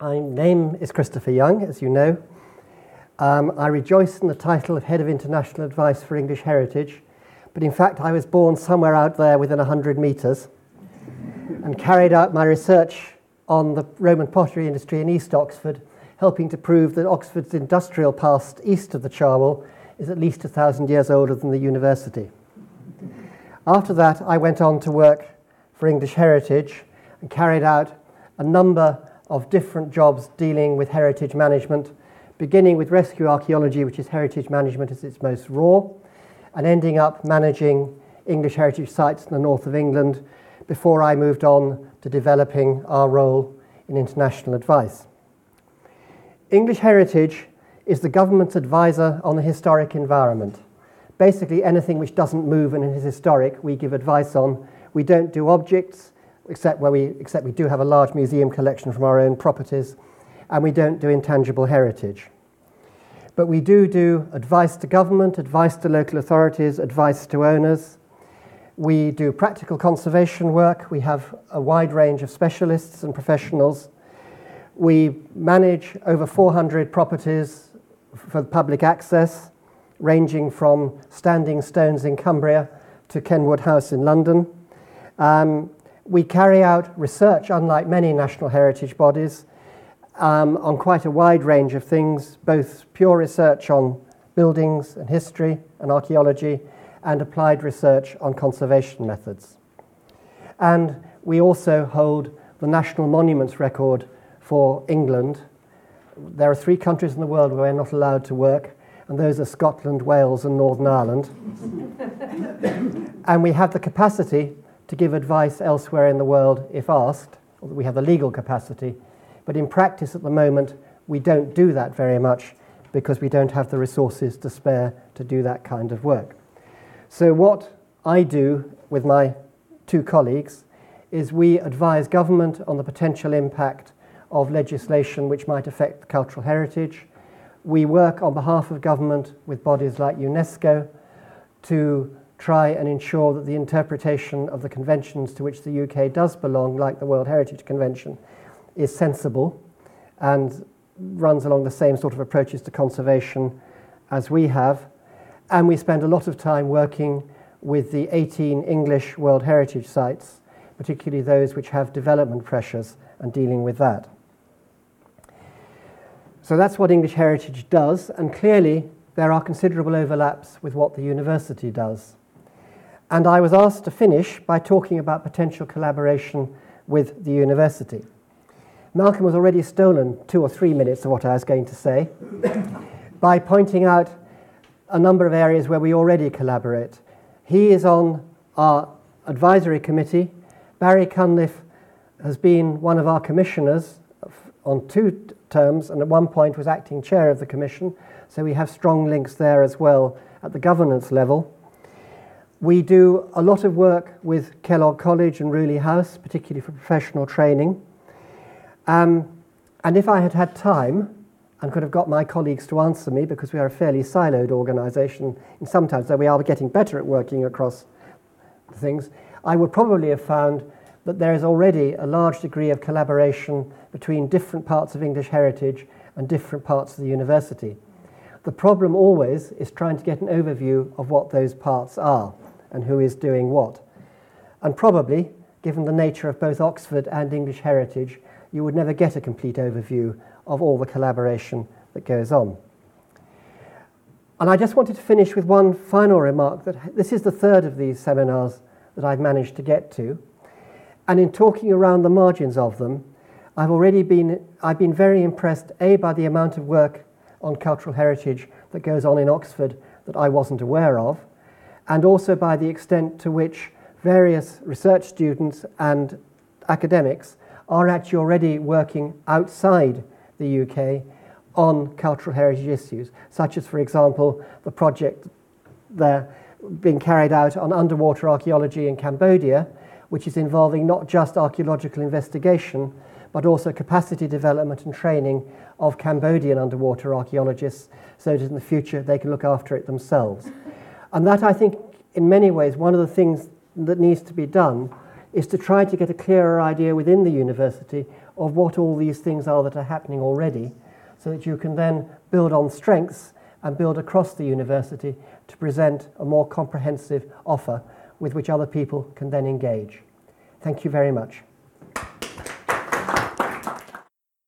My name is Christopher Young, as you know. Um, I rejoice in the title of Head of International Advice for English Heritage, but in fact, I was born somewhere out there within 100 metres and carried out my research on the Roman pottery industry in East Oxford, helping to prove that Oxford's industrial past east of the Cherwell is at least a thousand years older than the university. After that, I went on to work for English Heritage and carried out a number of different jobs dealing with heritage management, beginning with rescue archaeology, which is heritage management as its most raw, and ending up managing English heritage sites in the north of England before I moved on to developing our role in international advice. English Heritage is the government's advisor on the historic environment. Basically, anything which doesn't move and is historic, we give advice on. We don't do objects, except where we except we do have a large museum collection from our own properties, and we don't do intangible heritage. But we do do advice to government, advice to local authorities, advice to owners. We do practical conservation work. We have a wide range of specialists and professionals. We manage over 400 properties for public access, ranging from Standing Stones in Cumbria to Kenwood House in London. Um, we carry out research, unlike many national heritage bodies, um, on quite a wide range of things, both pure research on buildings and history and archaeology, and applied research on conservation methods. And we also hold the National Monuments Record for England. There are three countries in the world where we're not allowed to work, and those are Scotland, Wales, and Northern Ireland. and we have the capacity to give advice elsewhere in the world if asked. We have the legal capacity but in practice at the moment, we don't do that very much because we don't have the resources to spare to do that kind of work. So, what I do with my two colleagues is we advise government on the potential impact of legislation which might affect cultural heritage. We work on behalf of government with bodies like UNESCO to try and ensure that the interpretation of the conventions to which the UK does belong, like the World Heritage Convention, is sensible and runs along the same sort of approaches to conservation as we have. And we spend a lot of time working with the 18 English World Heritage sites, particularly those which have development pressures and dealing with that. So that's what English Heritage does, and clearly there are considerable overlaps with what the university does. And I was asked to finish by talking about potential collaboration with the university. Malcolm has already stolen two or three minutes of what I was going to say by pointing out a number of areas where we already collaborate. He is on our advisory committee. Barry Cunliffe has been one of our commissioners on two terms and at one point was acting chair of the commission, so we have strong links there as well at the governance level. We do a lot of work with Kellogg College and Rewley House, particularly for professional training. Um, and if I had had time and could have got my colleagues to answer me, because we are a fairly siloed organisation, and sometimes though we are getting better at working across things, I would probably have found that there is already a large degree of collaboration between different parts of English heritage and different parts of the university. The problem always is trying to get an overview of what those parts are and who is doing what. And probably, given the nature of both Oxford and English heritage, you would never get a complete overview of all the collaboration that goes on. And I just wanted to finish with one final remark that this is the third of these seminars that I've managed to get to. And in talking around the margins of them, I've already been, I've been very impressed, A, by the amount of work on cultural heritage that goes on in Oxford that I wasn't aware of, and also by the extent to which various research students and academics are actually already working outside the UK on cultural heritage issues, such as, for example, the project there being carried out on underwater archaeology in Cambodia, which is involving not just archaeological investigation, but also capacity development and training of Cambodian underwater archaeologists so that in the future they can look after it themselves. And that, I think, in many ways, one of the things that needs to be done is to try to get a clearer idea within the university of what all these things are that are happening already so that you can then build on strengths and build across the university to present a more comprehensive offer with which other people can then engage. Thank you very much.